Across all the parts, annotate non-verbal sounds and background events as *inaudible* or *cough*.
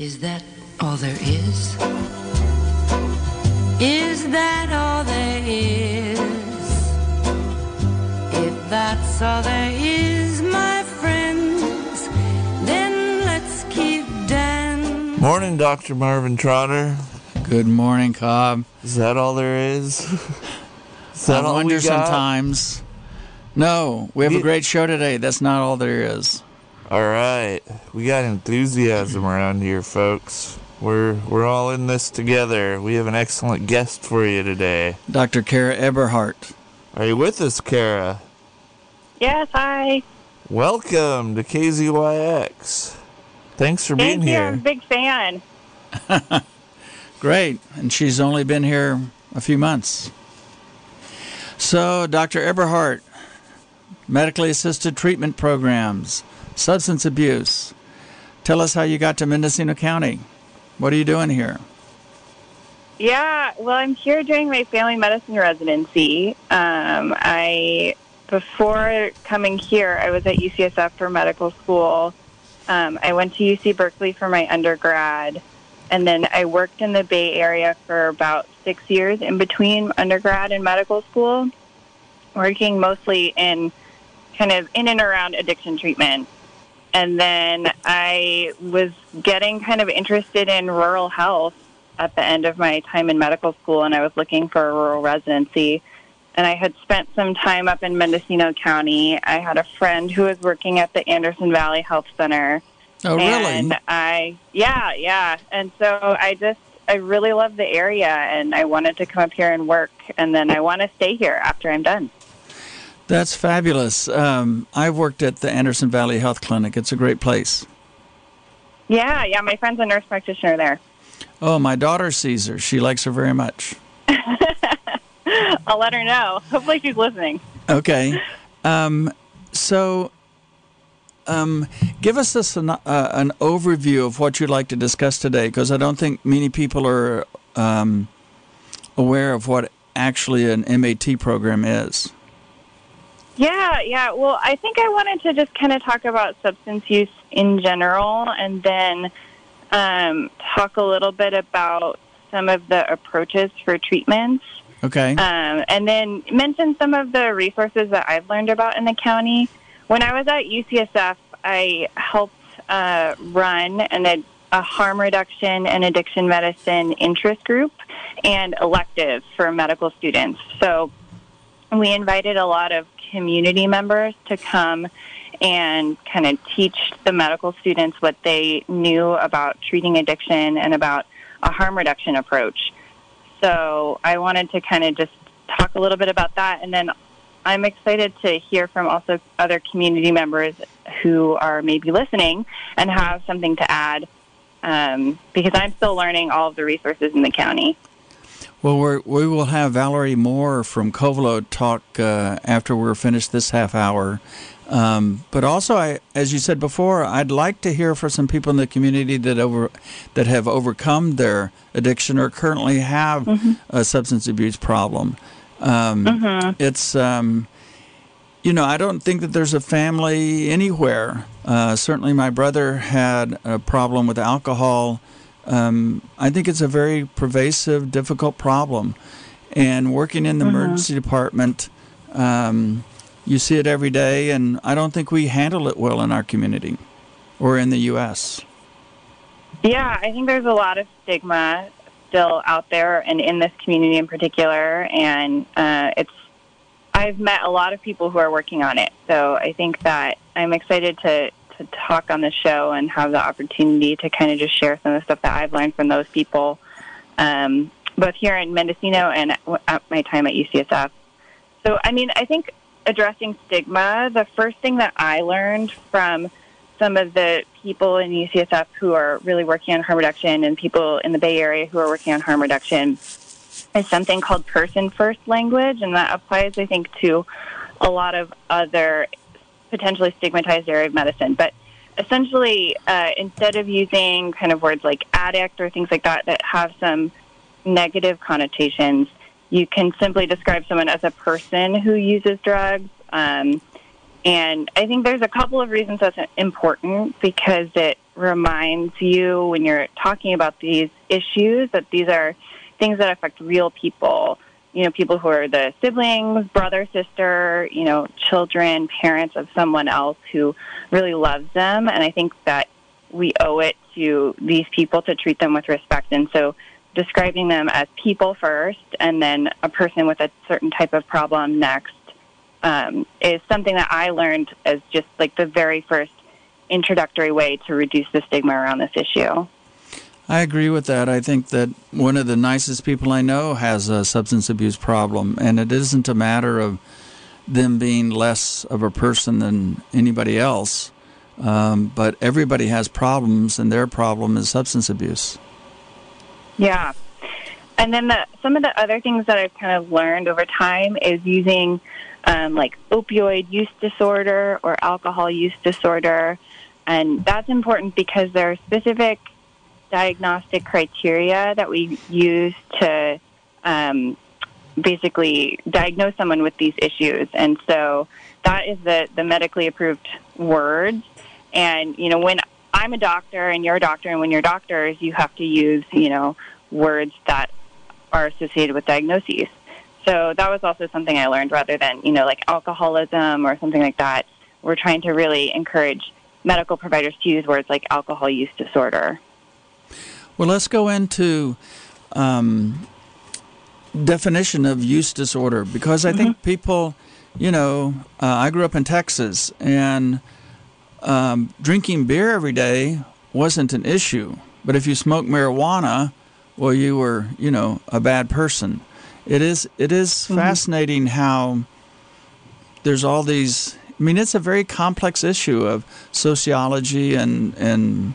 Is that all there is? Is that all there is? If that's all there is, my friends, then let's keep dancing. Morning, Dr. Marvin Trotter. Good morning, Cobb. Is that all there is? *laughs* is that I all wonder we got? sometimes. No, we have a great show today. That's not all there is. All right, we got enthusiasm around here, folks. We're we're all in this together. We have an excellent guest for you today. Dr. Kara Eberhardt. Are you with us, Kara? Yes, hi. Welcome to KZYX. Thanks for being Thank you. I'm a big fan. *laughs* Great. And she's only been here a few months. So, Dr. Eberhardt, medically assisted treatment programs, substance abuse. Tell us how you got to Mendocino County. What are you doing here? Yeah, well, I'm here doing my family medicine residency. Um, I before coming here, I was at UCSF for medical school. Um, I went to UC Berkeley for my undergrad, and then I worked in the Bay Area for about six years in between undergrad and medical school, working mostly in kind of in and around addiction treatment. And then I was getting kind of interested in rural health at the end of my time in medical school, and I was looking for a rural residency. And I had spent some time up in Mendocino County. I had a friend who was working at the Anderson Valley Health Center. Oh, really? And I, yeah, yeah. And so I just, I really love the area, and I wanted to come up here and work, and then I want to stay here after I'm done. That's fabulous. Um, I've worked at the Anderson Valley Health Clinic. It's a great place. Yeah, yeah. My friend's a nurse practitioner there. Oh, my daughter sees her. She likes her very much. *laughs* I'll let her know. Hopefully, she's listening. Okay. Um, so, um, give us this an, uh, an overview of what you'd like to discuss today, because I don't think many people are um, aware of what actually an MAT program is. Yeah, yeah. Well, I think I wanted to just kind of talk about substance use in general and then um, talk a little bit about some of the approaches for treatments. Okay. Um, and then mention some of the resources that I've learned about in the county. When I was at UCSF, I helped uh, run an, a, a harm reduction and addiction medicine interest group and electives for medical students. So we invited a lot of community members to come and kind of teach the medical students what they knew about treating addiction and about a harm reduction approach. So I wanted to kind of just talk a little bit about that, and then I'm excited to hear from also other community members who are maybe listening and have something to add, um, because I'm still learning all of the resources in the county. Well, we're, we will have Valerie Moore from Covelo talk uh, after we're finished this half hour. Um, but also, I, as you said before, I'd like to hear from some people in the community that over that have overcome their addiction or currently have a substance abuse problem. Um, It's um, you know, I don't think that there's a family anywhere. Uh, certainly, my brother had a problem with alcohol. Um, I think it's a very pervasive, difficult problem. And working in the emergency department, um, you see it every day, and I don't think we handle it well in our community or in the U.S. Yeah, I think there's a lot of stigma still out there, and in this community in particular. And uh, it's I've met a lot of people who are working on it, so I think that I'm excited to to talk on the show and have the opportunity to kind of just share some of the stuff that I've learned from those people, um, both here in Mendocino and at my time at UCSF. So, I mean, I think addressing stigma, the first thing that I learned from some of the people in UCSF who are really working on harm reduction and people in the Bay Area who are working on harm reduction is something called person first language, and that applies, I think, to a lot of other potentially stigmatized area of medicine. But essentially, uh, instead of using kind of words like addict or things like that that have some negative connotations, you can simply describe someone as a person who uses drugs. Um, and I think there's a couple of reasons that's important because it reminds you when you're talking about these issues that these are things that affect real people. You know, people who are the siblings, brother, sister, you know, children, parents of someone else who really loves them. And I think that we owe it to these people to treat them with respect. And so describing them as people first and then a person with a certain type of problem next um, is something that I learned as just like the very first introductory way to reduce the stigma around this issue. I agree with that. I think that one of the nicest people I know has a substance abuse problem, and it isn't a matter of them being less of a person than anybody else, um, but everybody has problems, and their problem is substance abuse. Yeah. And then the, some of the other things that I've kind of learned over time is using um, like opioid use disorder or alcohol use disorder. And that's important because there are specific diagnostic criteria that we use to um, basically diagnose someone with these issues. And so that is the, the medically approved words. And, you know, when I'm a doctor and you're a doctor, and when you're doctors, you have to use, you know, words that are associated with diagnoses. So that was also something I learned rather than, you know, like alcoholism or something like that. We're trying to really encourage medical providers to use words like alcohol use disorder. Well, let's go into um, definition of use disorder because I mm-hmm. think people, you know, uh, I grew up in Texas and um, drinking beer every day wasn't an issue. But if you smoke marijuana, well, you were, you know, a bad person. It is. It is mm-hmm. fascinating how there's all these. I mean, it's a very complex issue of sociology and and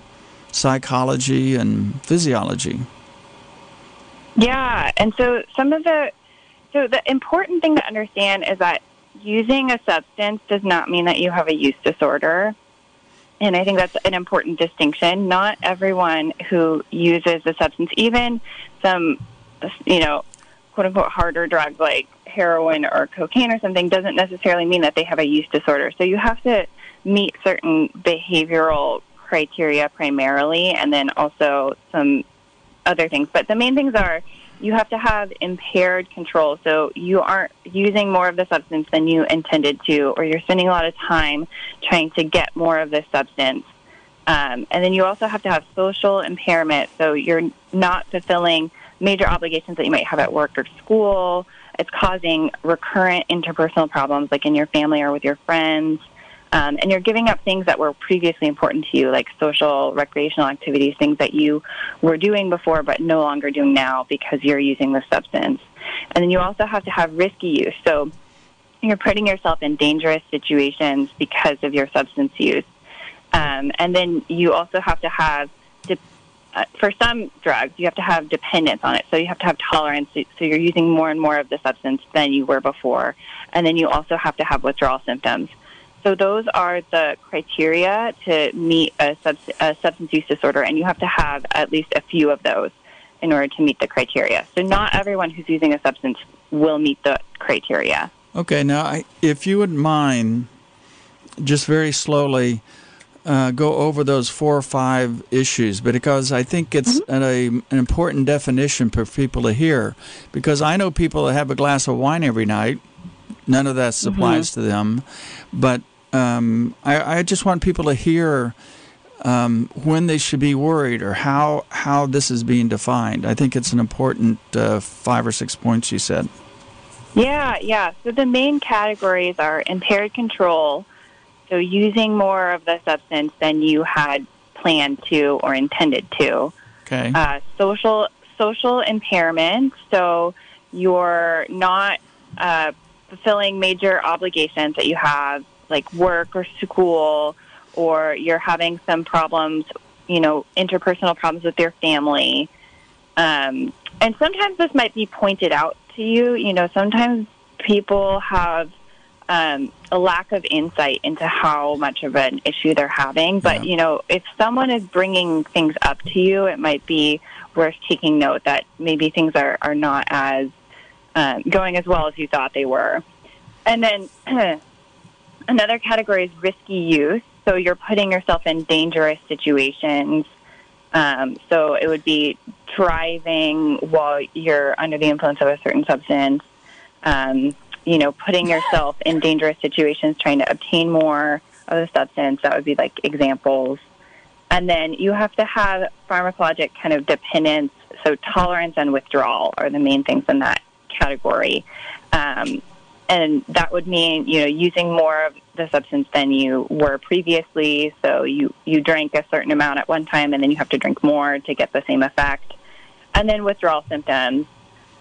psychology and physiology. Yeah, and so some of the so the important thing to understand is that using a substance does not mean that you have a use disorder. And I think that's an important distinction. Not everyone who uses a substance, even some, you know, quote unquote harder drugs like heroin or cocaine or something, doesn't necessarily mean that they have a use disorder. So you have to meet certain behavioral criteria primarily, and then also some other things. But the main things are you have to have impaired control. So you aren't using more of the substance than you intended to, or you're spending a lot of time trying to get more of the substance. Um, and then you also have to have social impairment. So you're not fulfilling major obligations that you might have at work or school. It's causing recurrent interpersonal problems, like in your family or with your friends. Um, and you're giving up things that were previously important to you, like social, recreational activities, things that you were doing before but no longer doing now because you're using the substance. And then you also have to have risky use. So you're putting yourself in dangerous situations because of your substance use. Um, and then you also have to have, de- uh, for some drugs, you have to have dependence on it. So you have to have tolerance. So you're using more and more of the substance than you were before. And then you also have to have withdrawal symptoms. So those are the criteria to meet a, subs- a substance use disorder, and you have to have at least a few of those in order to meet the criteria. So not everyone who's using a substance will meet the criteria. Okay, now I, if you wouldn't mind, just very slowly uh, go over those four or five issues, because I think it's mm-hmm. a, an important definition for people to hear. Because I know people that have a glass of wine every night. None of that applies mm-hmm. to them, but um, I, I, just want people to hear um, when they should be worried or how how this is being defined. I think it's an important uh, five or six points you said. Yeah, yeah. So the main categories are impaired control, so using more of the substance than you had planned to or intended to. Okay. Uh, social social impairment, so you're not uh, fulfilling major obligations that you have like work or school, or you're having some problems, you know, interpersonal problems with your family. Um, and sometimes this might be pointed out to you. You know, sometimes people have um, a lack of insight into how much of an issue they're having. But, yeah. you know, if someone is bringing things up to you, it might be worth taking note that maybe things are, are not as um, going as well as you thought they were. And then *clears throat* Another category is risky use. so you're putting yourself in dangerous situations. Um, so it would be driving while you're under the influence of a certain substance. Um, you know, putting yourself in dangerous situations, trying to obtain more of the substance. That would be like examples. And then you have to have pharmacologic kind of dependence. So tolerance and withdrawal are the main things in that category. Um, and that would mean you know using more of the substance than you were previously. So you you drink a certain amount at one time, and then you have to drink more to get the same effect. And then withdrawal symptoms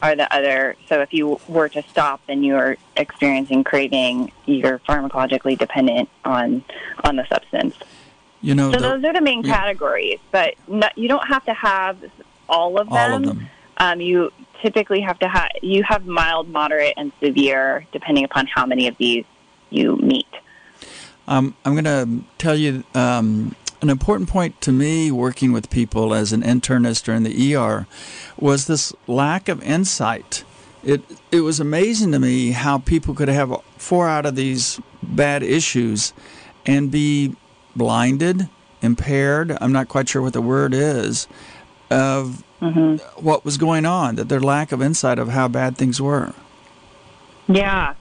are the other. So if you were to stop, then you are experiencing craving. You're pharmacologically dependent on on the substance. You know, So the- those are the main yeah. categories, but no, you don't have to have all of them. all of them. Um, you typically have to have you have mild, moderate, and severe, depending upon how many of these you meet. Um, I'm going to tell you um, an important point to me working with people as an internist or in the ER was this lack of insight. It it was amazing to me how people could have four out of these bad issues and be blinded, impaired. I'm not quite sure what the word is of what was going on. That their lack of insight of how bad things were. Yeah.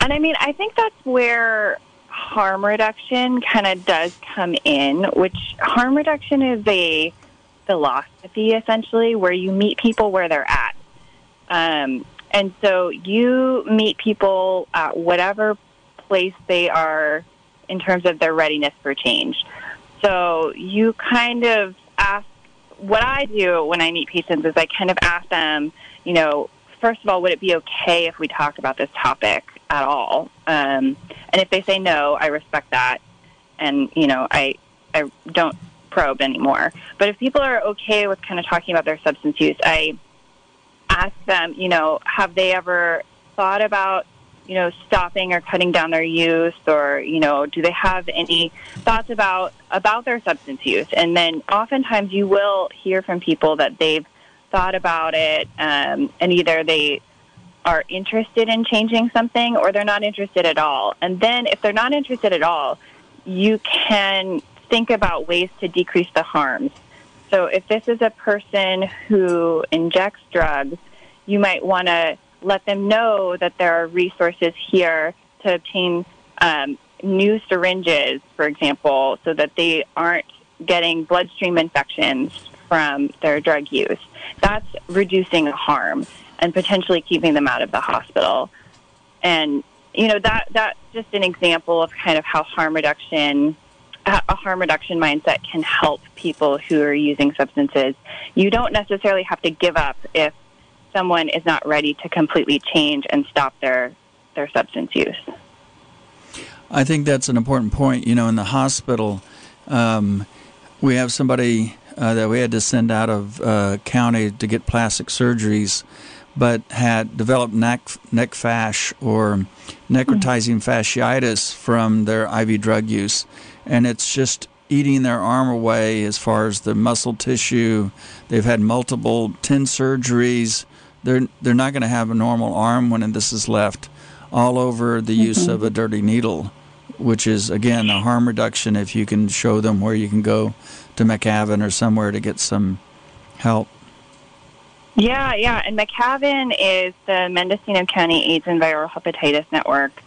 And I mean, I think that's where harm reduction kind of does come in, which harm reduction is a philosophy essentially where you meet people where they're at. Um, and so you meet people at whatever place they are in terms of their readiness for change. So you kind of what I do when I meet patients is I kind of ask them, you know, first of all, would it be okay if we talk about this topic at all? Um, and if they say no, I respect that, and you know, I I don't probe anymore. But if people are okay with kind of talking about their substance use, I ask them, you know, have they ever thought about you know, stopping or cutting down their use, or you know, do they have any thoughts about about their substance use? And then oftentimes you will hear from people that they've thought about it, um, and either they are interested in changing something or they're not interested at all. And then if they're not interested at all, you can think about ways to decrease the harms. So if this is a person who injects drugs, you might want to let them know that there are resources here to obtain um, new syringes, for example, so that they aren't getting bloodstream infections from their drug use. That's reducing harm and potentially keeping them out of the hospital. And you know that that's just an example of kind of how harm reduction a harm reduction mindset can help people who are using substances. You don't necessarily have to give up if someone is not ready to completely change and stop their their substance use. I think that's an important point. You know, in the hospital, um, we have somebody uh, that we had to send out of uh, county to get plastic surgeries, but had developed neck neck fash or necrotizing fasciitis from their IV drug use, and it's just eating their arm away as far as the muscle tissue. They've had multiple ten surgeries. They're they're not going to have a normal arm when this is left. All over the use of a dirty needle, which is again a harm reduction if you can show them where you can go to McAven or somewhere to get some help. Yeah, yeah. And McCavan is the Mendocino County AIDS and Viral Hepatitis Network.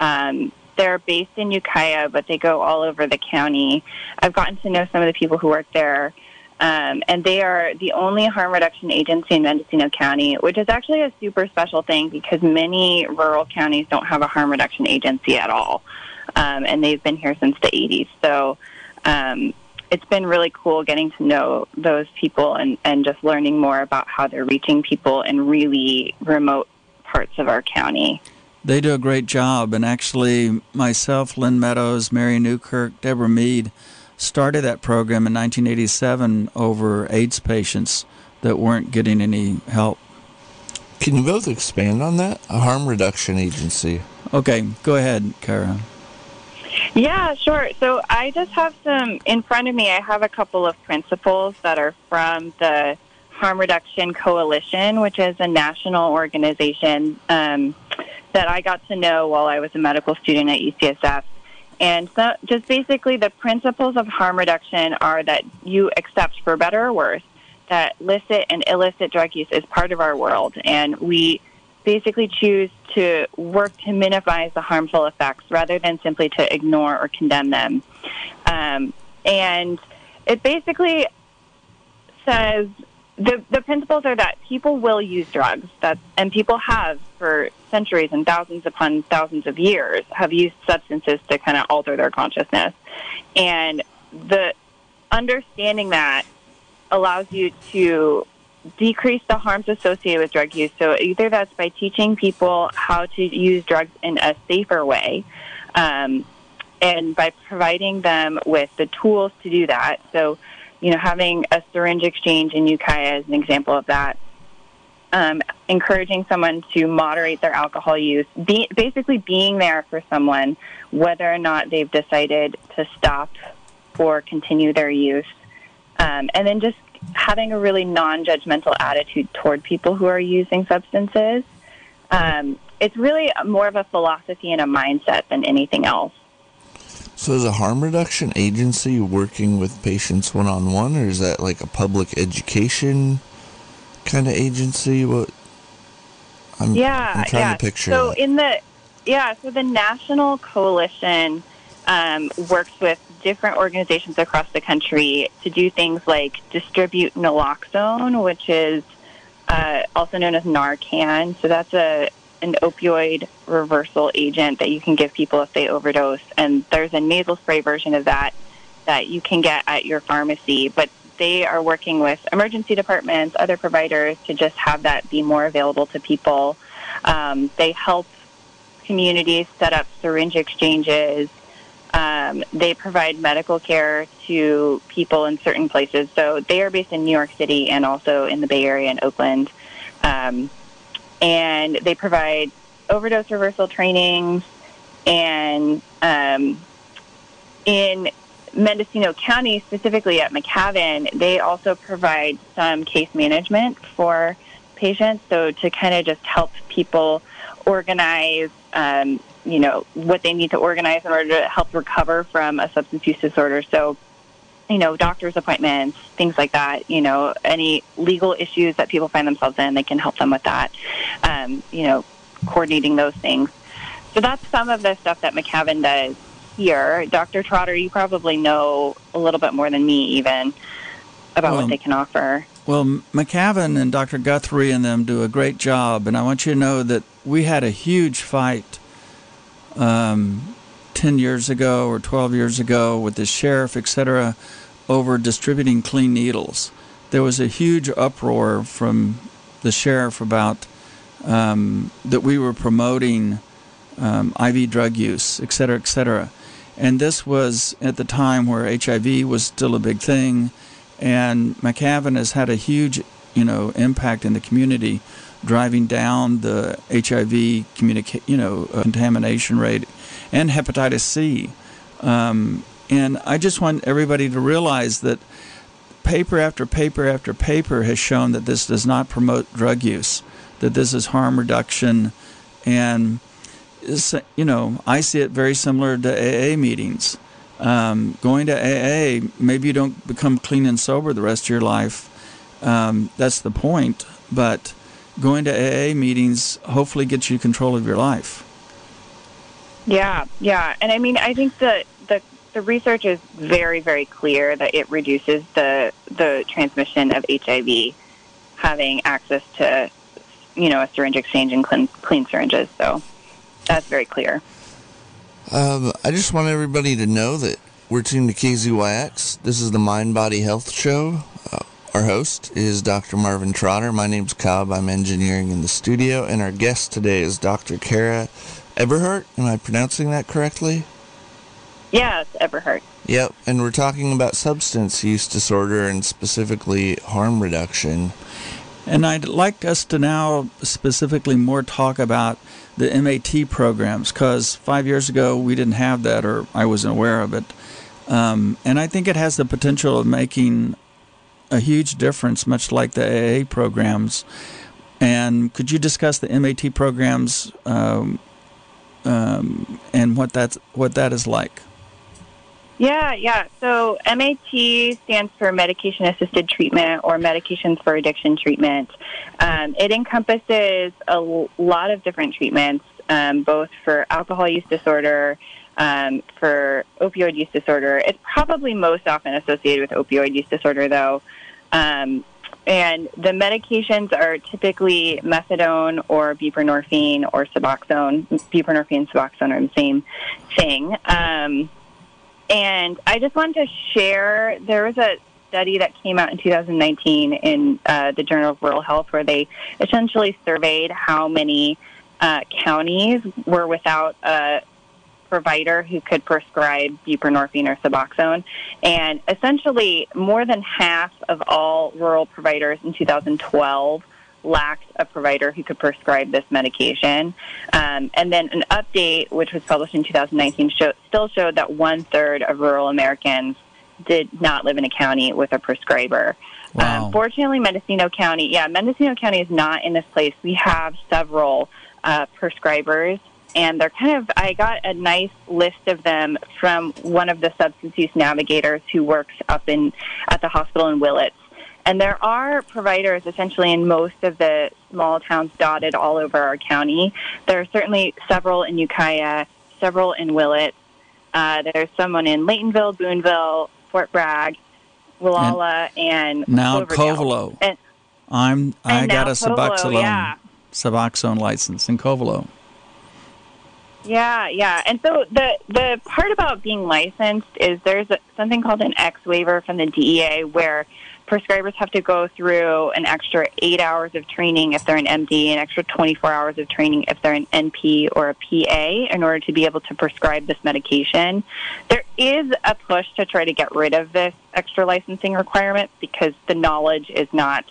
Um, they're based in Ukiah, but they go all over the county. I've gotten to know some of the people who work there, um, and they are the only harm reduction agency in Mendocino County, which is actually a super special thing because many rural counties don't have a harm reduction agency at all, um, and they've been here since the 80s. So um, it's been really cool getting to know those people and, and just learning more about how they're reaching people in really remote parts of our county. They do a great job, and actually, myself, Lynn Meadows, Mary Newkirk, Deborah Mead started that program in 1987 over AIDS patients that weren't getting any help. Can you both expand on that? A harm reduction agency. Okay, go ahead, Kara. Yeah, sure. So I just have some in front of me. I have a couple of principles that are from the Harm Reduction Coalition, which is a national organization um, that I got to know while I was a medical student at UCSF. And so just basically the principles of harm reduction are that you accept for better or worse that licit and illicit drug use is part of our world, and we basically choose to work to minimize the harmful effects rather than simply to ignore or condemn them. Um, and it basically says the the principles are that people will use drugs that and people have for centuries and thousands upon thousands of years have used substances to kind of alter their consciousness. And the understanding that allows you to decrease the harms associated with drug use. So either that's by teaching people how to use drugs in a safer way um, and by providing them with the tools to do that. So you know, having a syringe exchange in Ukiah is an example of that. Um, encouraging someone to moderate their alcohol use, be, basically being there for someone, whether or not they've decided to stop or continue their use, um, and then just having a really non-judgmental attitude toward people who are using substances. Um, it's really more of a philosophy and a mindset than anything else. So is a harm reduction agency working with patients one on one, or is that like a public education kind of agency? What? I'm, yeah, I'm trying yeah. to picture. So that. in the yeah, so the national coalition um, works with different organizations across the country to do things like distribute naloxone, which is uh, also known as Narcan. So that's a an opioid reversal agent that you can give people if they overdose. And there's a nasal spray version of that that you can get at your pharmacy. But they are working with emergency departments, other providers to just have that be more available to people. Um, they help communities set up syringe exchanges. Um, they provide medical care to people in certain places. So they are based in New York City and also in the Bay Area and Oakland. Um, and they provide overdose reversal trainings. And um, in Mendocino County, specifically at McCavin, they also provide some case management for patients. So to kind of just help people organize, um, you know, what they need to organize in order to help recover from a substance use disorder. So you know, doctor's appointments, things like that, you know, any legal issues that people find themselves in, they can help them with that, um, you know, coordinating those things. So that's some of the stuff that McCaven does here. Dr. Trotter, you probably know a little bit more than me even about Well, what they can offer. Well, McCavan and Dr. Guthrie and them do a great job, and I want you to know that we had a huge fight um, 10 years ago or 12 years ago with the sheriff, etc., over distributing clean needles. There was a huge uproar from the sheriff about um, that we were promoting um, IV drug use, et cetera, et cetera. And this was at the time where HIV was still a big thing, and McCavan has had a huge, you know, impact in the community, driving down the HIV communica- you know, uh, contamination rate and hepatitis C. Um, and I just want everybody to realize that paper after paper after paper has shown that this does not promote drug use, that this is harm reduction, and you know I see it very similar to AA meetings. Um, going to AA, maybe you don't become clean and sober the rest of your life. Um, that's the point. But going to AA meetings hopefully gets you control of your life. Yeah, yeah. And I mean, I think that the, research is very, very clear that it reduces the, the transmission of HIV having access to, you know, a syringe exchange and clean, clean syringes. So that's very clear. Um, I just want everybody to know that we're tuned to KZYX. This is the Mind Body Health Show. Uh, our host is Dr. Marvin Trotter. My name's Cobb. I'm engineering in the studio, and our guest today is Dr. Kara Eberhardt. Am I pronouncing that correctly? Yeah, it's Everhart. Yep, and we're talking about substance use disorder and specifically harm reduction. And I'd like us to now specifically more talk about the MAT programs because five years ago we didn't have that or I wasn't aware of it. Um, and I think it has the potential of making a huge difference, much like the AA programs. And could you discuss the MAT programs um, um, and what that's what that is like. Yeah, yeah. So MAT stands for medication assisted treatment or medications for addiction treatment. Um, it encompasses a lot of different treatments, um, both for alcohol use disorder, um, for opioid use disorder. It's probably most often associated with opioid use disorder, though. Um, and the medications are typically methadone or buprenorphine or Suboxone. Buprenorphine and Suboxone are the same thing. And I just wanted to share there was a study that came out in 2019 in uh, the Journal of Rural Health where they essentially surveyed how many uh, counties were without a provider who could prescribe buprenorphine or Suboxone. And essentially, more than half of all rural providers in 2012 lacked a provider who could prescribe this medication. Um, and then an update, which was published in 2019, show, still showed that one third of rural Americans did not live in a county with a prescriber. Wow. Um, fortunately, Mendocino County, yeah, Mendocino County is not in this place. We have several uh, prescribers, and they're kind of, I got a nice list of them from one of the substance use navigators who works up in at the hospital in Willits. And there are providers essentially in most of the small towns dotted all over our county. There are certainly several in Ukiah, several in Willits. Uh, there's someone in Laytonville, Boonville, Fort Bragg, Gualala, and, Now Covelo. And, I'm I and got a Suboxone yeah. Suboxone license in Covelo. Yeah, yeah. And so the the part about being licensed is there's a, something called an X waiver from the DEA where prescribers have to go through an extra eight hours of training if they're an MD, an extra 24 hours of training if they're an NP or a PA in order to be able to prescribe this medication. There is a push to try to get rid of this extra licensing requirement because the knowledge is not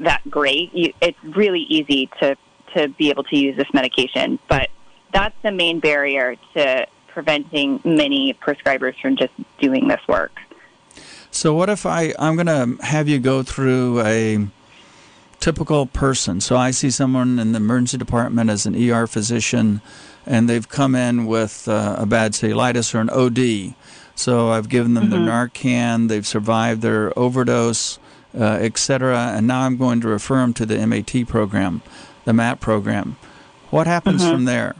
that great. You, it's really easy to to be able to use this medication, but that's the main barrier to preventing many prescribers from just doing this work. So what if I I'm going to have you go through a typical person. So I see someone in the emergency department as an ER physician and they've come in with uh, a bad cellulitis or an OD. So I've given them Mm-hmm. their Narcan, they've survived their overdose, uh, etc. And now I'm going to refer them to the MAT program, the MAT program. What happens Mm-hmm. from there?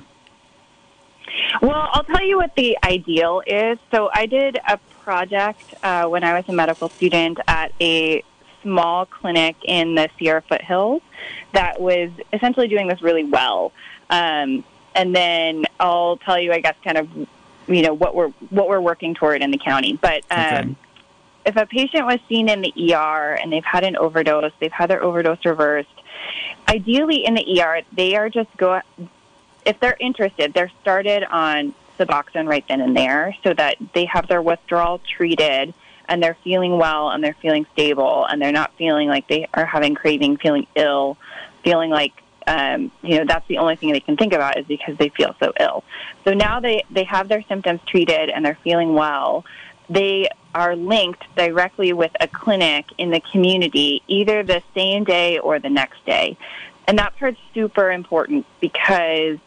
Well, I'll tell you what the ideal is. So I did a project uh, when I was a medical student at a small clinic in the Sierra foothills that was essentially doing this really well. Um, and then I'll tell you, I guess, kind of, you know, what we're what we're working toward in the county. But um, Okay. if a patient was seen in the ER and they've had an overdose, they've had their overdose reversed. Ideally, in the ER, they are just go if they're interested, they're started on Suboxone right then and there so that they have their withdrawal treated and they're feeling well and they're feeling stable and they're not feeling like they are having craving, feeling ill, feeling like um, you know that's the only thing they can think about is because they feel so ill. So now they they have their symptoms treated and they're feeling well. They are linked directly with a clinic in the community either the same day or the next day. And that part's super important because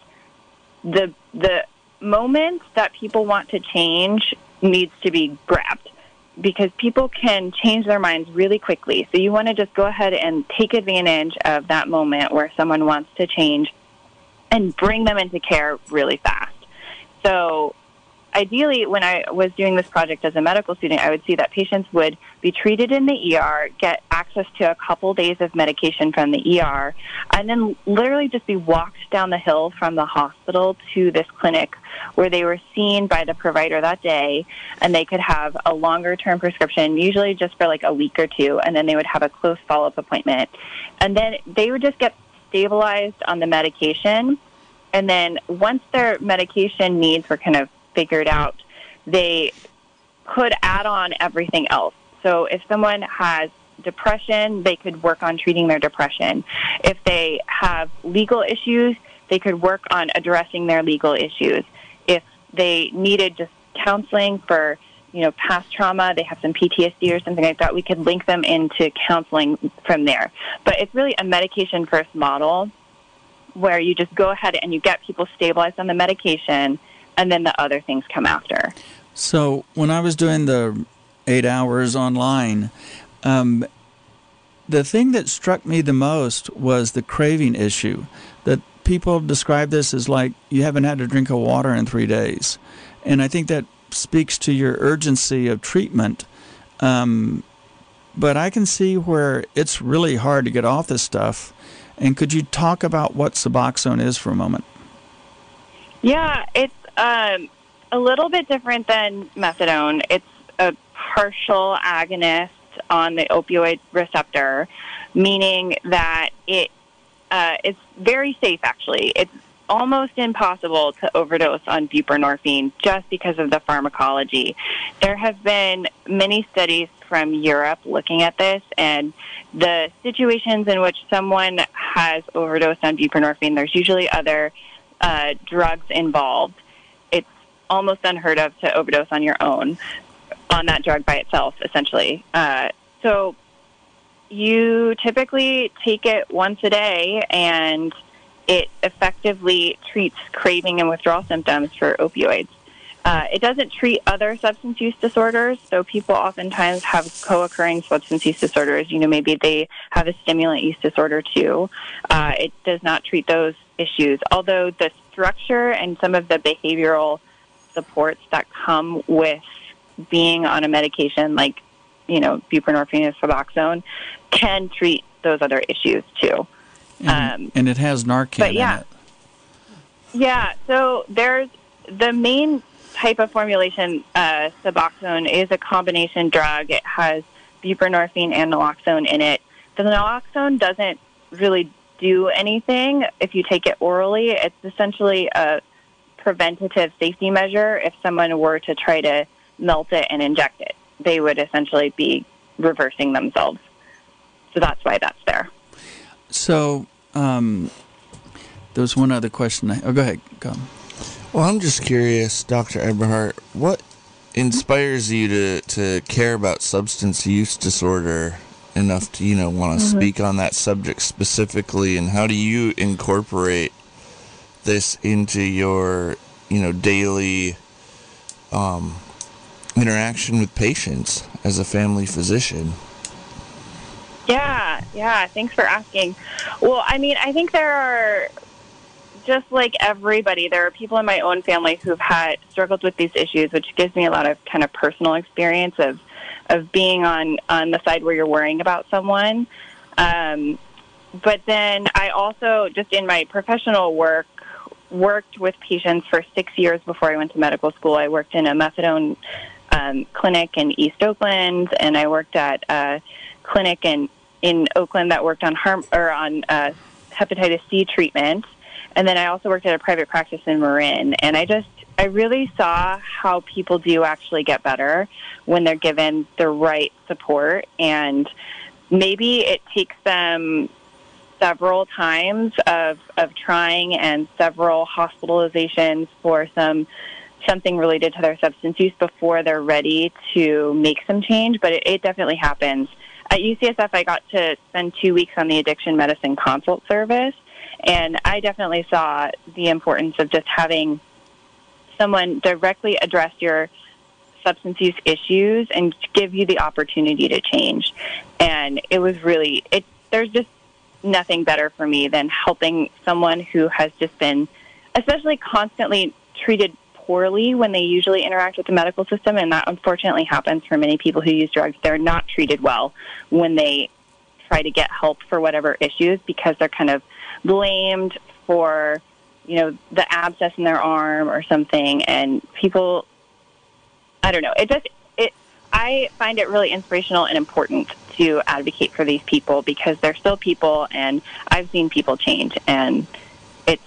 the the moment that people want to change needs to be grabbed because people can change their minds really quickly. So you want to just go ahead and take advantage of that moment where someone wants to change and bring them into care really fast. So ideally, when I was doing this project as a medical student, I would see that patients would be treated in the ER, get access to a couple days of medication from the ER, and then literally just be walked down the hill from the hospital to this clinic where they were seen by the provider that day, and they could have a longer term prescription, usually just for like a week or two, and then they would have a close follow up appointment. And then they would just get stabilized on the medication. And then once their medication needs were kind of figured out, they could add on everything else. So if someone has depression, they could work on treating their depression. If they have legal issues, they could work on addressing their legal issues. If they needed just counseling for, you know, past trauma, they have some PTSD or something like that, we could link them into counseling from there. But it's really a medication first model where you just go ahead and you get people stabilized on the medication, and then the other things come after. So when I was doing the eight hours online, um, the thing that struck me the most was the craving issue. That people describe this as like you haven't had a drink of water in three days, and I think that speaks to your urgency of treatment. Um, but I can see where it's really hard to get off this stuff. And could you talk about what Suboxone is for a moment? Yeah, it's um, a little bit different than methadone. It's a partial agonist on the opioid receptor, meaning that it uh, it's very safe. Actually, it's almost impossible to overdose on buprenorphine just because of the pharmacology. There have been many studies from Europe looking at this, and the situations in which someone has overdosed on buprenorphine, there's usually other uh, drugs involved. Almost unheard of to overdose on your own on that drug by itself, essentially. Uh, so you typically take it once a day, and it effectively treats craving and withdrawal symptoms for opioids. Uh, it doesn't treat other substance use disorders, so people oftentimes have co-occurring substance use disorders. You know, maybe they have a stimulant use disorder too. Uh, it does not treat those issues, although the structure and some of the behavioral supports that come with being on a medication like, you know, buprenorphine and Suboxone can treat those other issues too. And, um, and it has Narcan but yeah, Yeah, so there's the main type of formulation, uh, Suboxone, is a combination drug. It has buprenorphine and naloxone in it. The naloxone doesn't really do anything if you take it orally. It's essentially a preventative safety measure. If someone were to try to melt it and inject it, they would essentially be reversing themselves. So that's why that's there. So, um, there was one other question. I, oh, go ahead. Go. Well, I'm just curious, Dr. Eberhardt, what inspires you to, to care about substance use disorder enough to, you know, want to mm-hmm. speak on that subject specifically, and how do you incorporate this into your, you know, daily um, interaction with patients as a family physician? Yeah, yeah. Thanks for asking. Well, I mean, I think there are just like everybody, there are people in my own family who've had struggled with these issues, which gives me a lot of kind of personal experience of of being on on the side where you're worrying about someone. Um, but then I also, just in my professional work, worked with patients for six years before I went to medical school. I worked in a methadone um, clinic in East Oakland, and I worked at a clinic in in Oakland that worked on harm or on uh, hepatitis C treatment. And then I also worked at a private practice in Marin, and I just I really saw how people do actually get better when they're given the right support, and maybe it takes them several times of of trying and several hospitalizations for some something related to their substance use before they're ready to make some change. But it, it definitely happens. At UCSF, I got to spend two weeks on the addiction medicine consult service, and I definitely saw the importance of just having someone directly address your substance use issues and give you the opportunity to change. And it was really it there's just nothing better for me than helping someone who has just been especially constantly treated poorly when they usually interact with the medical system and that unfortunately happens for many people who use drugs. They're not treated well when they try to get help for whatever issues because they're kind of blamed for, you know, the abscess in their arm or something. And people, I don't know, it just, it, I find it really inspirational and important to advocate for these people because they're still people and I've seen people change and it's,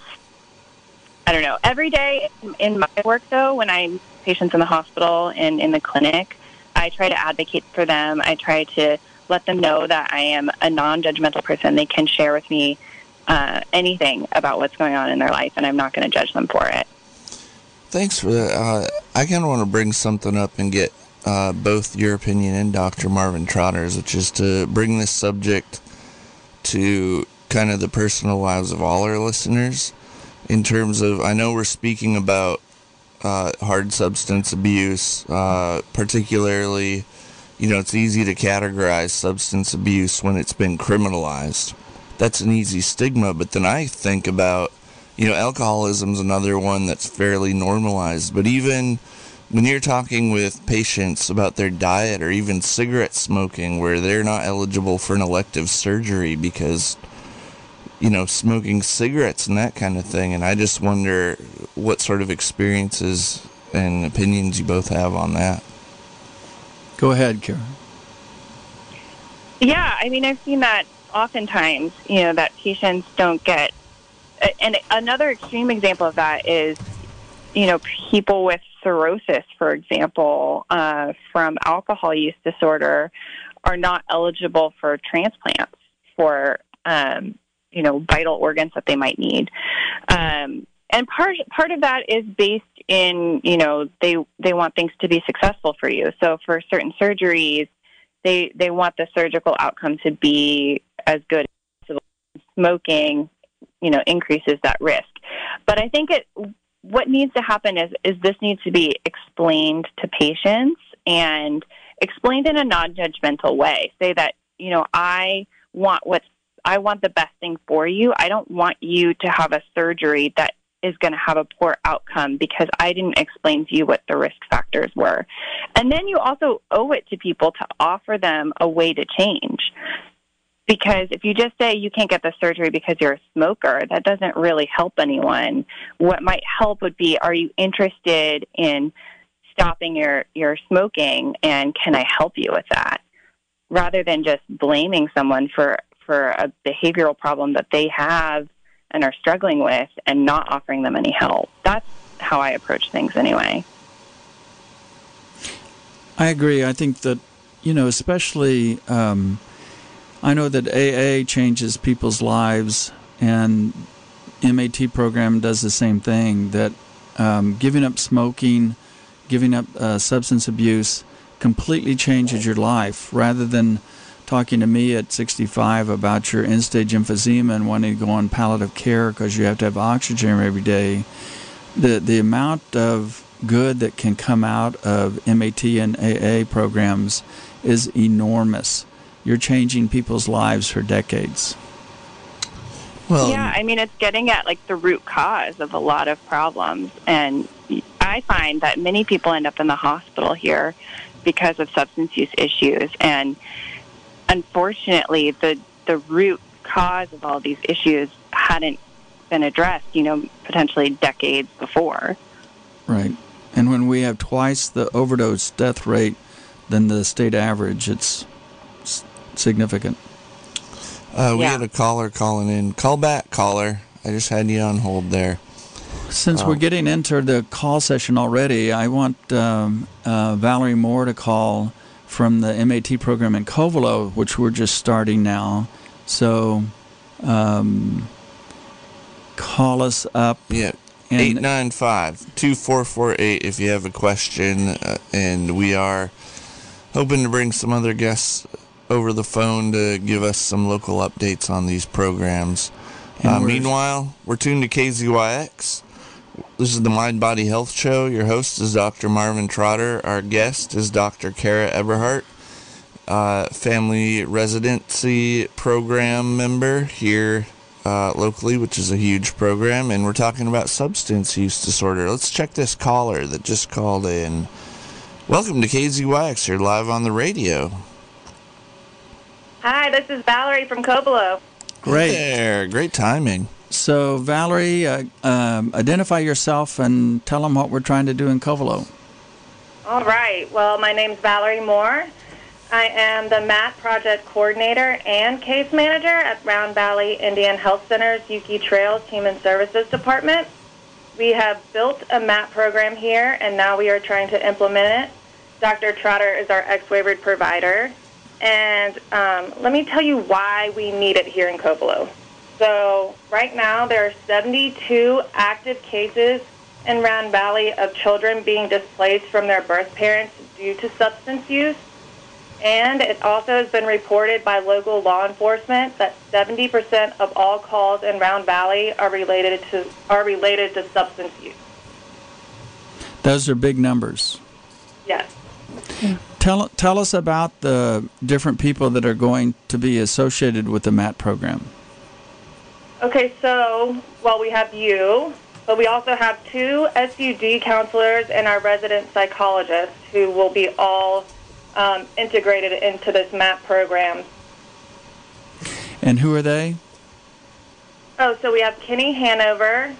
I don't know, every day in my work though, when I'm patients in the hospital and in the clinic, I try to advocate for them. I try to let them know that I am a non-judgmental person. They can share with me uh, anything about what's going on in their life, and I'm not going to judge them for it. Thanks for that. Uh, I kind of want to bring something up and get uh, both your opinion and Dr. Marvin Trotter's, which is to bring this subject to kind of the personal lives of all our listeners in terms of I know we're speaking about uh, hard substance abuse, uh, particularly, you know, it's easy to categorize substance abuse when it's been criminalized. That's an easy stigma, but then I think about, you know, alcoholism's another one that's fairly normalized, but even when you're talking with patients about their diet or even cigarette smoking where they're not eligible for an elective surgery because you know, smoking cigarettes and that kind of thing. And I just wonder what sort of experiences and opinions you both have on that. Go ahead, Karen. Yeah, I mean, I've seen that oftentimes, you know, that patients don't get. And another extreme example of that is, you know, people with cirrhosis, for example, uh, from alcohol use disorder, are not eligible for transplants for um, you know vital organs that they might need. Um, and part part of that is based in you know they they want things to be successful for you. So for certain surgeries, they they want the surgical outcome to be as good as possible. Smoking, you know, increases that risk. But I think it what needs to happen is is this needs to be explained to patients and explained in a non-judgmental way. Say that you know I want what's I want the best thing for you. I don't want you to have a surgery that is going to have a poor outcome because I didn't explain to you what the risk factors were. And then you also owe it to people to offer them a way to change. Because if you just say you can't get the surgery because you're a smoker, that doesn't really help anyone. What might help would be are you interested in stopping your, your smoking and can I help you with that? Rather than just blaming someone for for a behavioral problem that they have and are struggling with and not offering them any help. That's how I approach things anyway. I agree. I think that, you know, especially, um, I know that AA changes people's lives and MAT program does the same thing that um, giving up smoking, giving up uh, substance abuse completely changes your life rather than talking to me at 65 about your end stage emphysema and wanting to go on palliative care because you have to have oxygen every day, the the amount of good that can come out of MAT and AA programs is enormous. You're changing people's lives for decades. Well, yeah, I mean, it's getting at like the root cause of a lot of problems. And I find that many people end up in the hospital here because of substance use issues. And unfortunately, the the root cause of all these issues hadn't been addressed. You know, potentially decades before. Right, and when we have twice the overdose death rate than the state average, it's significant. Uh, we yeah. had a caller calling in. Call back, caller. I just had you on hold there. Since we're oh. getting into the call session already, I want um, uh, Valerie Moore to call from the MAT program in Covelo, which we're just starting now. So um, call us up. Yeah. 895 2448 if you have a question. Uh, and we are hoping to bring some other guests over the phone to give us some local updates on these programs. Uh, meanwhile, we're tuned to KZYX. This is the Mind Body Health Show. Your host is Dr. Marvin Trotter. Our guest is Dr. Kara Eberhardt, uh, family residency program member here uh, locally, which is a huge program. And we're talking about substance use disorder. Let's check this caller that just called in. Welcome to KZYX. You're live on the radio. Hi, this is Valerie from Covelo. Great. There. Great timing. So, Valerie, uh, um, identify yourself and tell them what we're trying to do in Covelo. All right. Well, my name's Valerie Moore. I am the MAT project coordinator and case manager at Round Valley Indian Health Center's Yuki Trails Human Services Department. We have built a MAT program here, and now we are trying to implement it. Dr. Trotter is our X-waivered provider. And um, let me tell you why we need it here in Covelo. So right now there are 72 active cases in Round Valley of children being displaced from their birth parents due to substance use. And it also has been reported by local law enforcement that 70% of all calls in Round Valley are related to are related to substance use. Those are big numbers. Yes. Tell tell us about the different people that are going to be associated with the MAT program. Okay, so well, we have you, but we also have two SUD counselors and our resident psychologist who will be all um, integrated into this MAP program. And who are they? Oh, so we have Kenny Hanover,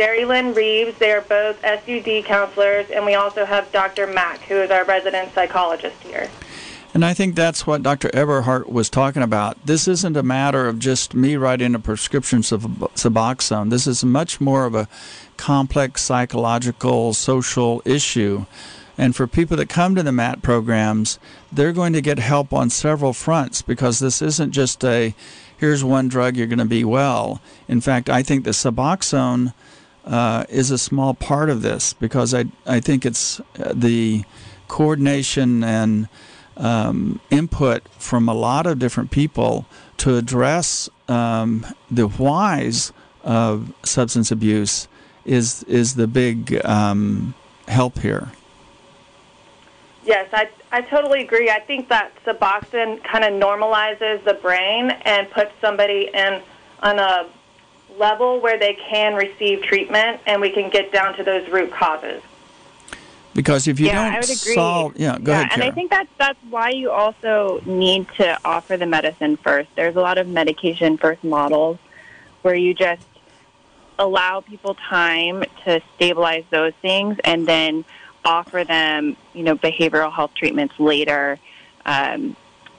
Jerry Lynn Reeves. They are both SUD counselors, and we also have Dr. Mack, who is our resident psychologist here. And I think that's what Dr. Eberhardt was talking about. This isn't a matter of just me writing a prescription of Suboxone. This is much more of a complex psychological, social issue. And for people that come to the MAT programs, they're going to get help on several fronts because this isn't just a here's one drug, you're going to be well. In fact, I think the Suboxone uh, is a small part of this because I, I think it's uh, the coordination and um, input from a lot of different people to address um, the whys of substance abuse is is the big um, help here. Yes, I, I totally agree. I think that Suboxone kind of normalizes the brain and puts somebody in on a level where they can receive treatment and we can get down to those root causes. Because if you yeah, don't I would agree. solve, yeah, go yeah, ahead, and I think that's that's why you also need to offer the medicine first. There's a lot of medication first models where you just allow people time to stabilize those things and then offer them, you know, behavioral health treatments later. Um,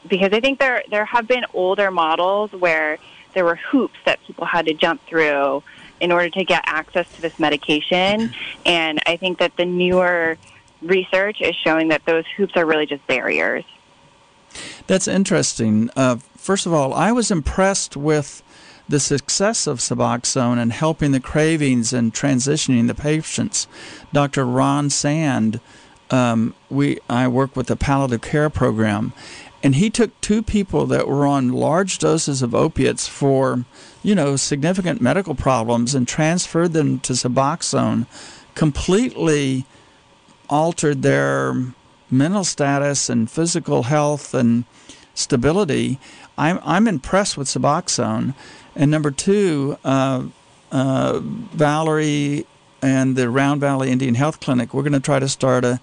because I think there there have been older models where there were hoops that people had to jump through in order to get access to this medication, and I think that the newer research is showing that those hoops are really just barriers. That's interesting. Uh, first of all, I was impressed with the success of Suboxone and helping the cravings and transitioning the patients. Dr. Ron Sand, um, we I work with the palliative care program, and he took two people that were on large doses of opiates for, you know, significant medical problems and transferred them to Suboxone, completely altered their mental status and physical health and stability. I'm I'm impressed with Suboxone. And number two, uh, uh, Valerie and the Round Valley Indian Health Clinic, we're going to try to start a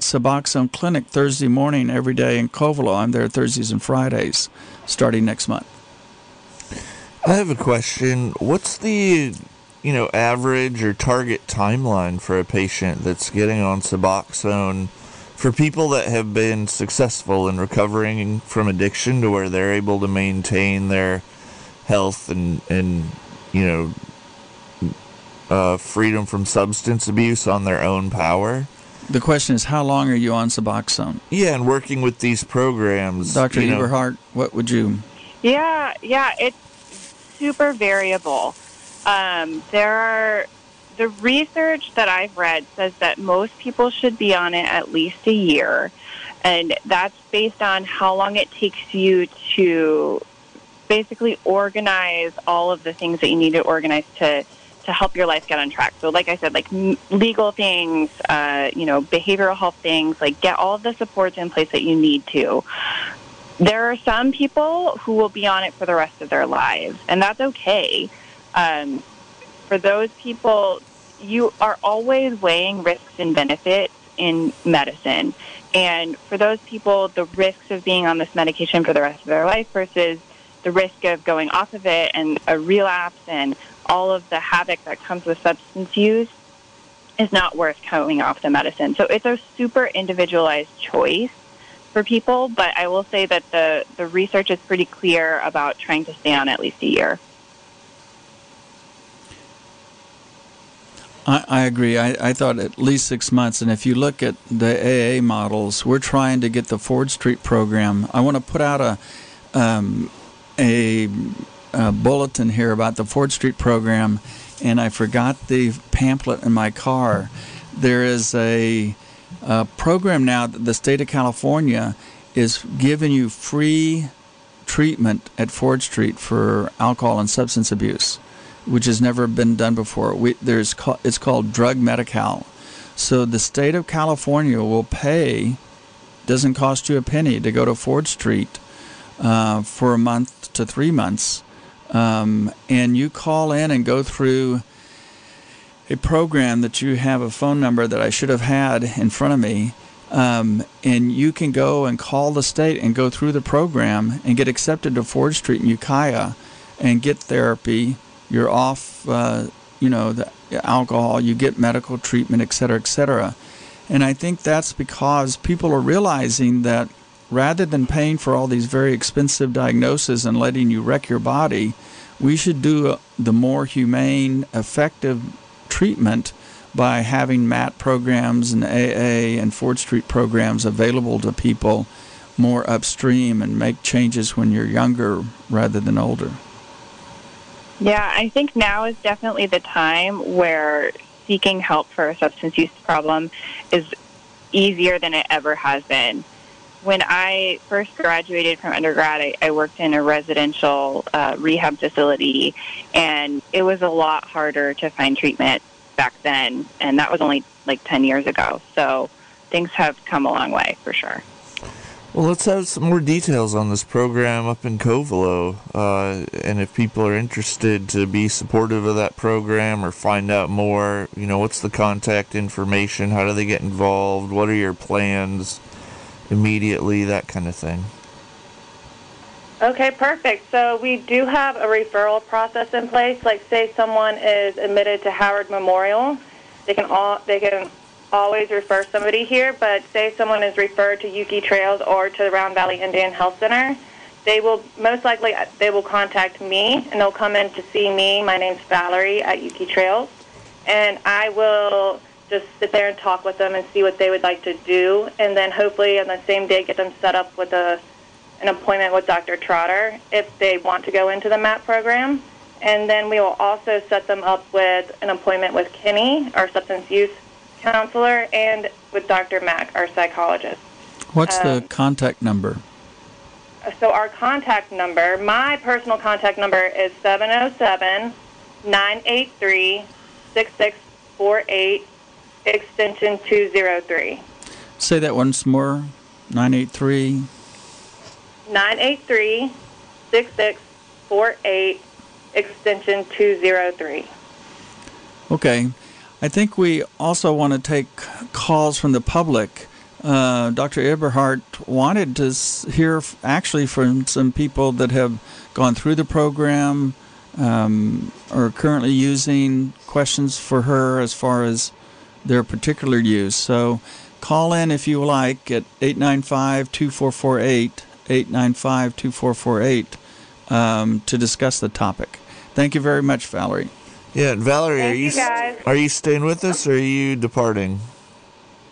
Suboxone clinic Thursday morning every day in Covelo. I'm there Thursdays and Fridays starting next month. I have a question. What's the, you know, average or target timeline for a patient that's getting on Suboxone for people that have been successful in recovering from addiction to where they're able to maintain their health and and you know uh, freedom from substance abuse on their own power? The question is, how long are you on Suboxone? Yeah, and working with these programs, Dr. you know, Eberhardt, what would you? Yeah, yeah, it's super variable. Um, there are the research that I've read says that most people should be on it at least a year, and that's based on how long it takes you to basically organize all of the things that you need to organize to to help your life get on track. So, like I said, like legal things, uh, you know, behavioral health things, like get all of the supports in place that you need to. There are some people who will be on it for the rest of their lives, and that's okay. Um, for those people, you are always weighing risks and benefits in medicine. And for those people, the risks of being on this medication for the rest of their life versus the risk of going off of it and a relapse and all of the havoc that comes with substance use is not worth coming off the medicine. So it's a super individualized choice for people, but I will say that the, the research is pretty clear about trying to stay on at least a year. I, I agree. I, I thought at least six months. And if you look at the AA models, we're trying to get the Ford Street program. I want to put out a um, a, a bulletin here about the Ford Street program, and I forgot the pamphlet in my car. There is a, a program now that the state of California is giving you free treatment at Ford Street for alcohol and substance abuse, which has never been done before. We, there's it's called Drug Medi-Cal. So the state of California will pay, doesn't cost you a penny to go to Ford Street uh, for a month to three months. Um, and you call in and go through a program that you have a phone number that I should have had in front of me um, and you can go and call the state and go through the program and get accepted to Ford Street in Ukiah and get therapy. You're off, uh, you know, the alcohol, you get medical treatment, et cetera, et cetera. And I think that's because people are realizing that rather than paying for all these very expensive diagnoses and letting you wreck your body, we should do uh, the more humane, effective treatment by having MAT programs and AA and Ford Street programs available to people more upstream and make changes when you're younger rather than older. Yeah, I think now is definitely the time where seeking help for a substance use problem is easier than it ever has been. When I first graduated from undergrad, I, I worked in a residential uh, rehab facility, and it was a lot harder to find treatment back then, and that was only like 10 years ago. So things have come a long way for sure. Well, let's have some more details on this program up in Covelo. Uh, and if people are interested to be supportive of that program or find out more, you know, what's the contact information? How do they get involved? What are your plans immediately? That kind of thing. Okay, perfect. So we do have a referral process in place. Like, say someone is admitted to Howard Memorial, they can all they can always refer somebody here. But say someone is referred to Yuki Trails or to the Round Valley Indian Health Center, they will most likely uh, they will contact me and they'll come in to see me. My name's Valerie at Yuki Trails, and I will just sit there and talk with them and see what they would like to do, and then hopefully on the same day get them set up with a an appointment with Dr. Trotter if they want to go into the MAT program. And then we will also set them up with an appointment with Kenny, our substance use counselor, and with Dr. Mack, our psychologist. What's um, the contact number? So our contact number, my personal contact number is 707 983 6648, extension 203. Say that once more 983 983 6648, extension 203. Okay. I think we also want to take calls from the public. Uh, Dr. Eberhardt wanted to hear actually from some people that have gone through the program um, or currently using questions for her as far as their particular use. So call in if you like at 895 2448 895 2448 um, to discuss the topic. Thank you very much, Valerie. Yeah, Valerie, Thank are you, you guys. are you staying with us or are you departing?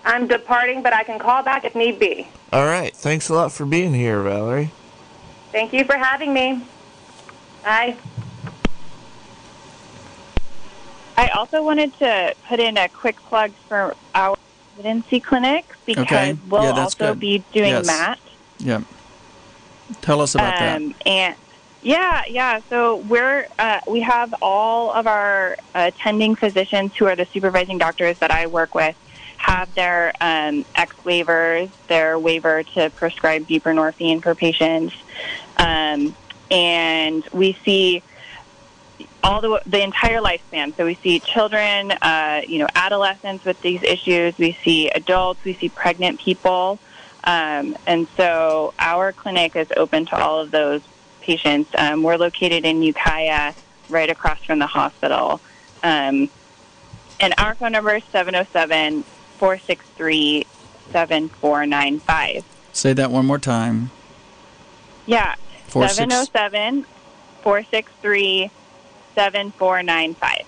I'm departing, but I can call back if need be. All right. Thanks a lot for being here, Valerie. Thank you for having me. Bye. I also wanted to put in a quick plug for our residency clinic because Okay. we'll Yeah, also good. be doing Yes. MAT. Yeah. Tell us about um, And yeah, yeah. So we're uh, we have all of our attending physicians who are the supervising doctors that I work with have their um, X waivers, their waiver to prescribe buprenorphine for patients, um, and we see all the the entire lifespan. So we see children, uh, you know, adolescents with these issues. We see adults. We see pregnant people. Um, and so our clinic is open to all of those patients. Um, we're located in Ukiah, right across from the hospital. Um, and our phone number is 707 463 7495. Say that one more time. Yeah, Four 707 463 7495.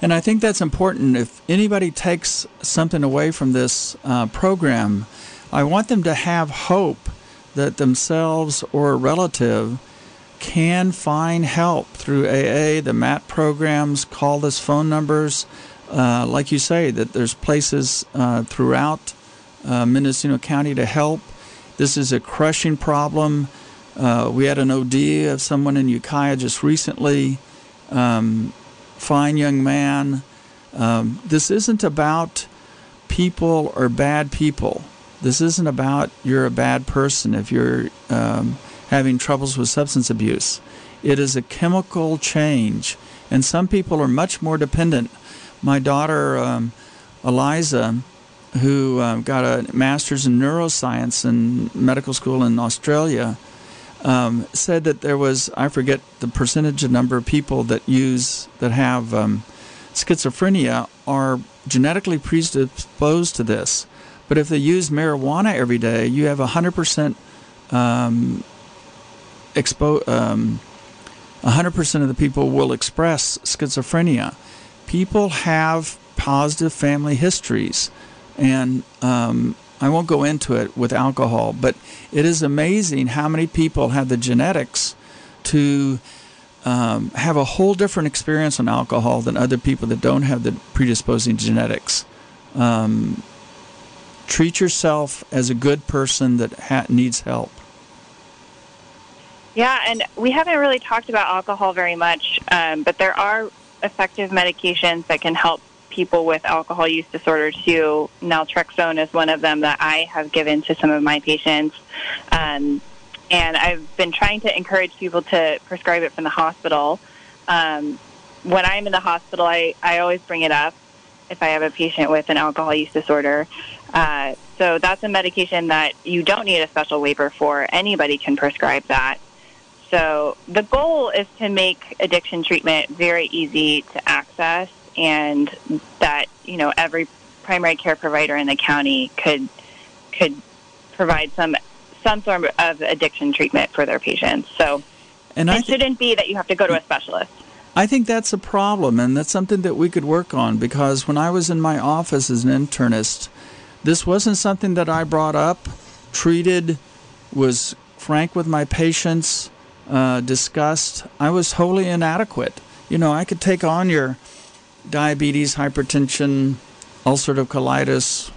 And I think that's important. If anybody takes something away from this uh, program, I want them to have hope that themselves or a relative can find help through AA, the MAT programs, call this phone numbers. Uh, like you say, that there's places uh, throughout uh, Mendocino County to help. This is a crushing problem. Uh, we had an OD of someone in Ukiah just recently. Um, fine young man. Um, this isn't about people or bad people. This isn't about you're a bad person if you're um, having troubles with substance abuse. It is a chemical change, and some people are much more dependent. My daughter, um, Eliza, who um, got a master's in neuroscience in medical school in Australia, um, said that there was I forget the percentage of number of people that use that have um, schizophrenia are genetically predisposed to this. But if they use marijuana every day, you have a hundred percent um, expo- um, 100% of the people will express schizophrenia. People have positive family histories, and um, I won't go into it with alcohol, but it is amazing how many people have the genetics to um, have a whole different experience on alcohol than other people that don't have the predisposing genetics. Um, treat yourself as a good person that ha- needs help. Yeah, and we haven't really talked about alcohol very much, um, but there are effective medications that can help people with alcohol use disorder too. Naltrexone is one of them that I have given to some of my patients. Um, and I've been trying to encourage people to prescribe it from the hospital. Um, when I'm in the hospital, I, I always bring it up if I have a patient with an alcohol use disorder. Uh, so that's a medication that you don't need a special waiver for. Anybody can prescribe that. So the goal is to make addiction treatment very easy to access and that, you know, every primary care provider in the county could could provide some some sort of addiction treatment for their patients. So and it th- shouldn't be that you have to go to a specialist. I think that's a problem, and that's something that we could work on because when I was in my office as an internist, this wasn't something that I brought up, treated, was frank with my patients, uh, discussed. I was wholly inadequate. You know, I could take on your diabetes, hypertension, ulcerative colitis,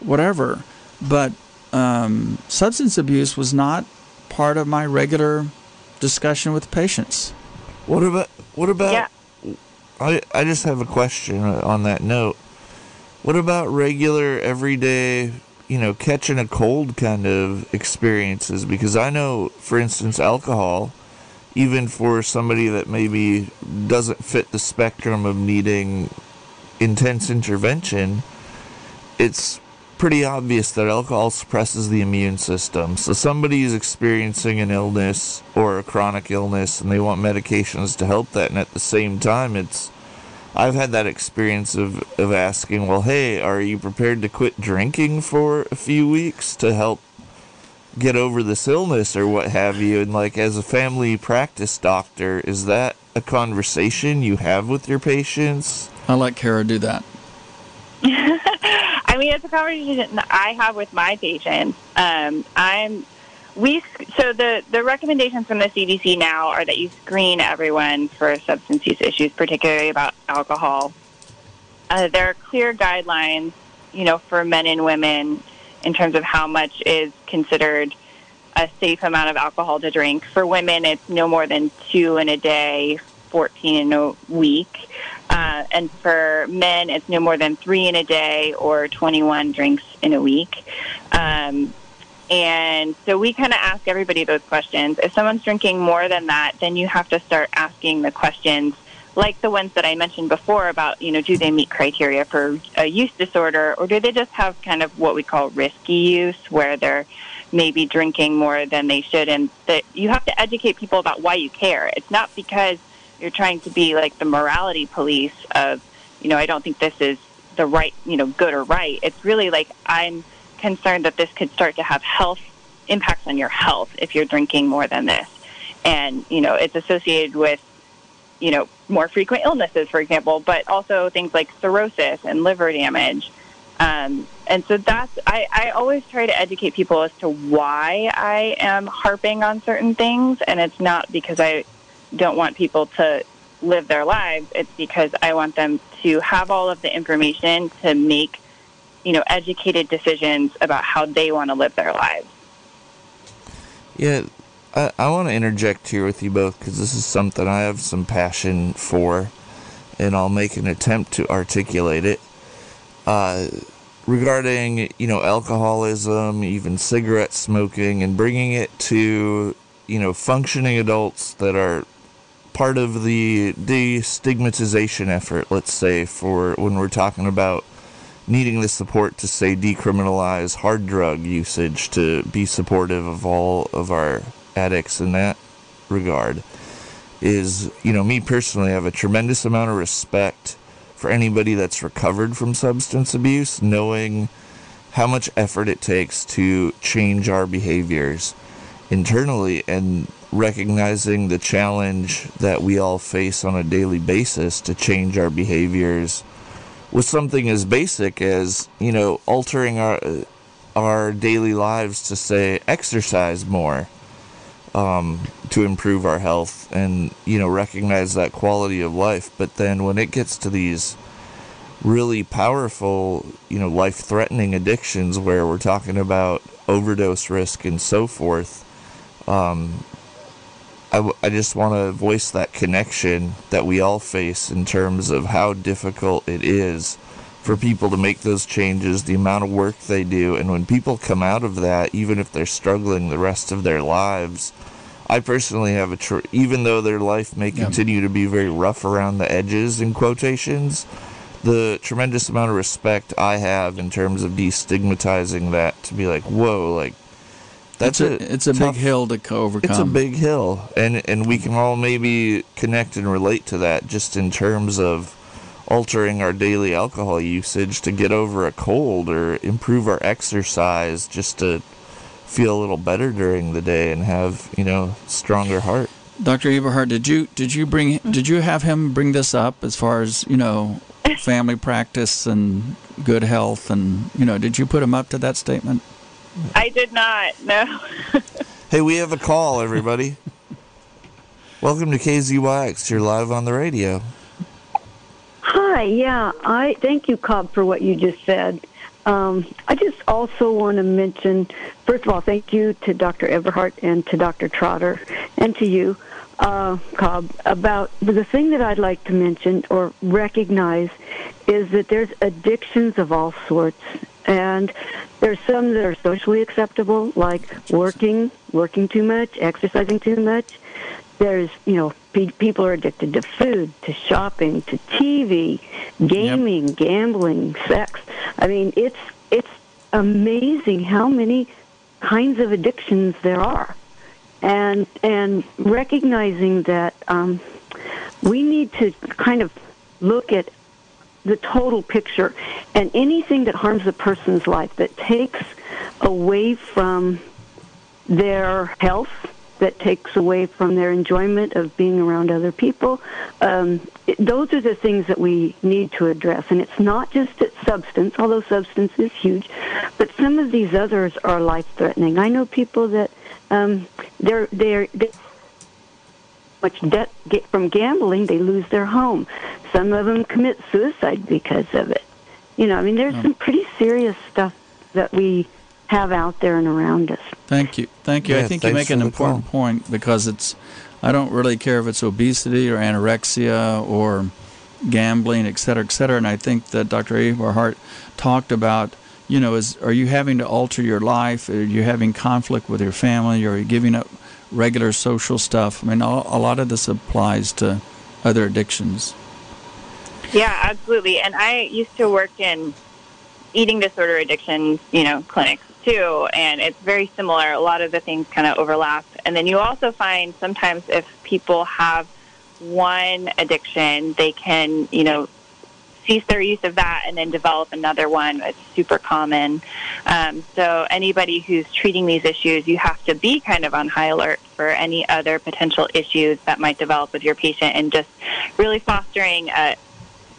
whatever, but um, substance abuse was not part of my regular discussion with patients. What about what about? Yeah. I I just have a question on that note. What about regular everyday, you know, catching a cold kind of experiences? Because I know, for instance, alcohol, even for somebody that maybe doesn't fit the spectrum of needing intense intervention, it's pretty obvious that alcohol suppresses the immune system. So somebody is experiencing an illness or a chronic illness and they want medications to help that and at the same time it's I've had that experience of, of asking, well, hey, are you prepared to quit drinking for a few weeks to help get over this illness or what have you? And, like, as a family practice doctor, is that a conversation you have with your patients? I'll let Kara do that. *laughs* I mean, it's a conversation that I have with my patients. Um, I'm we so the the recommendations from the CDC now are that you screen everyone for substance use issues, particularly about alcohol. Uh, there are clear guidelines, you know, for men and women in terms of how much is considered a safe amount of alcohol to drink. For women, it's no more than two in a day, 14 in a week. Uh, and for men, it's no more than three in a day or 21 drinks in a week. Um, and so we kind of ask everybody those questions. If someone's drinking more than that, then you have to start asking the questions like the ones that I mentioned before about, you know, do they meet criteria for a use disorder or do they just have kind of what we call risky use where they're maybe drinking more than they should and that you have to educate people about why you care. It's not because you're trying to be like the morality police of, you know, I don't think this is the right, you know, good or right. It's really like I'm concerned that this could start to have health impacts on your health if you're drinking more than this. And, you know, it's associated with, you know, more frequent illnesses, for example, but also things like cirrhosis and liver damage. Um, and so that's, I, I always try to educate people as to why I am harping on certain things. And it's not because I don't want people to live their lives. It's because I want them to have all of the information to make, you know, educated decisions about how they want to live their lives. Yeah, I, I want to interject here with you both because this is something I have some passion for, and I'll make an attempt to articulate it. Uh, regarding, you know, alcoholism, even cigarette smoking, and bringing it to, you know, functioning adults that are part of the destigmatization effort, let's say, for when we're talking about needing the support to say decriminalize hard drug usage to be supportive of all of our addicts in that regard is you know me personally I have a tremendous amount of respect for anybody that's recovered from substance abuse knowing how much effort it takes to change our behaviors internally and recognizing the challenge that we all face on a daily basis to change our behaviors with something as basic as you know altering our our daily lives to say exercise more um, to improve our health and you know recognize that quality of life. But then when it gets to these really powerful you know life threatening addictions where we're talking about overdose risk and so forth um, I, w- I just want to voice that connection that we all face in terms of how difficult it is for people to make those changes, the amount of work they do, and when people come out of that, even if they're struggling the rest of their lives, I personally have a tr- even though their life may continue to be very rough around the edges in quotations, the tremendous amount of respect I have in terms of destigmatizing that to be like, whoa, like that's it's a, it's a tough- big hill to overcome. it's a big hill, and and we can all maybe connect and relate to that just in terms of altering our daily alcohol usage to get over a cold or improve our exercise just to feel a little better during the day and have you know stronger heart. Dr. Eberhardt, did you did you bring did you have him bring this up as far as you know family practice and good health and you know did you put him up to that statement? I did not. No. *laughs* Hey, we have a call, everybody. Welcome to KZYX. You're live on the radio. Hi, yeah, I thank you, Cobb, for what you just said. Um, I just also want to mention, first of all, thank you to Dr. Everhart and to Dr. Trotter and to you, uh, Cobb, about the thing that I'd like to mention or recognize is that there's addictions of all sorts. And there's some that are socially acceptable, like working, working too much, exercising too much. There's, you know, pe- people are addicted to food, to shopping, to TV, gaming, gambling, sex. I mean, it's it's amazing how many kinds of addictions there are, and and recognizing that um, we need to kind of look at the total picture and anything that harms a person's life that takes away from their health that takes away from their enjoyment of being around other people um, it, those are the things that we need to address and it's not just that substance although substance is huge but some of these others are life threatening i know people that um, they're they're, they're much debt get from gambling, they lose their home. Some of them commit suicide because of it. You know, I mean, there's some pretty serious stuff that we have out there and around us. Thank you. Thank you. I think you make an for the important point because it's I don't really care if it's obesity or anorexia or gambling, et cetera, et cetera. And I think that Dr. Eberhardt talked about, you know, is are you having to alter your life? Are you having conflict with your family? Are you giving up regular social stuff? I mean, a a lot of this applies to other addictions. Yeah, absolutely. And I used to work in eating disorder addiction, you know, clinics too, and it's very similar. A lot of the things kind of overlap. And then you also find sometimes if people have one addiction, they can, you know, cease their use of that and then develop another one. It's super common. Um, so anybody who's treating these issues, you have to be kind of on high alert for any other potential issues that might develop with your patient and just really fostering a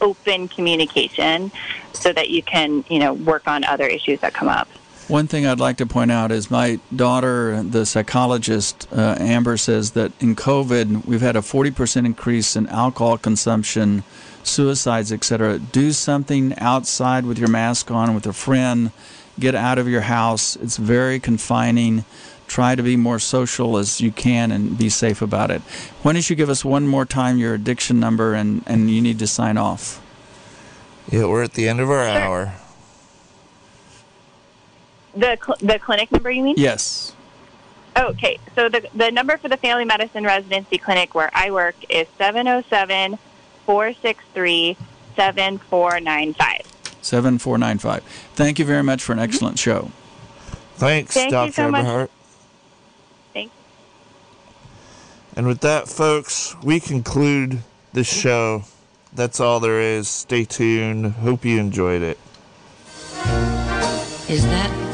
open communication so that you can, you know, work on other issues that come up. One thing I'd like to point out is my daughter, the psychologist, uh, Amber, says that in COVID, we've had a 40% increase in alcohol consumption, suicides, etc. Do something outside with your mask on, with a friend. Get out of your house. It's very confining. try to be more social as you can and be safe about it. Why don't you give us one more time your addiction number and, and you need to sign off? Yeah, we're at the end of our hour. The cl- the clinic number, you mean? Yes. Oh, okay. So the the number for the family medicine residency clinic where I work is 707 463 7495. 7495. Thank you very much for an mm-hmm. excellent show. Thanks, Thank you Dr. so much. Eberhardt. Thanks. And with that, folks, we conclude the show. That's all there is. Stay tuned. Hope you enjoyed it. Is that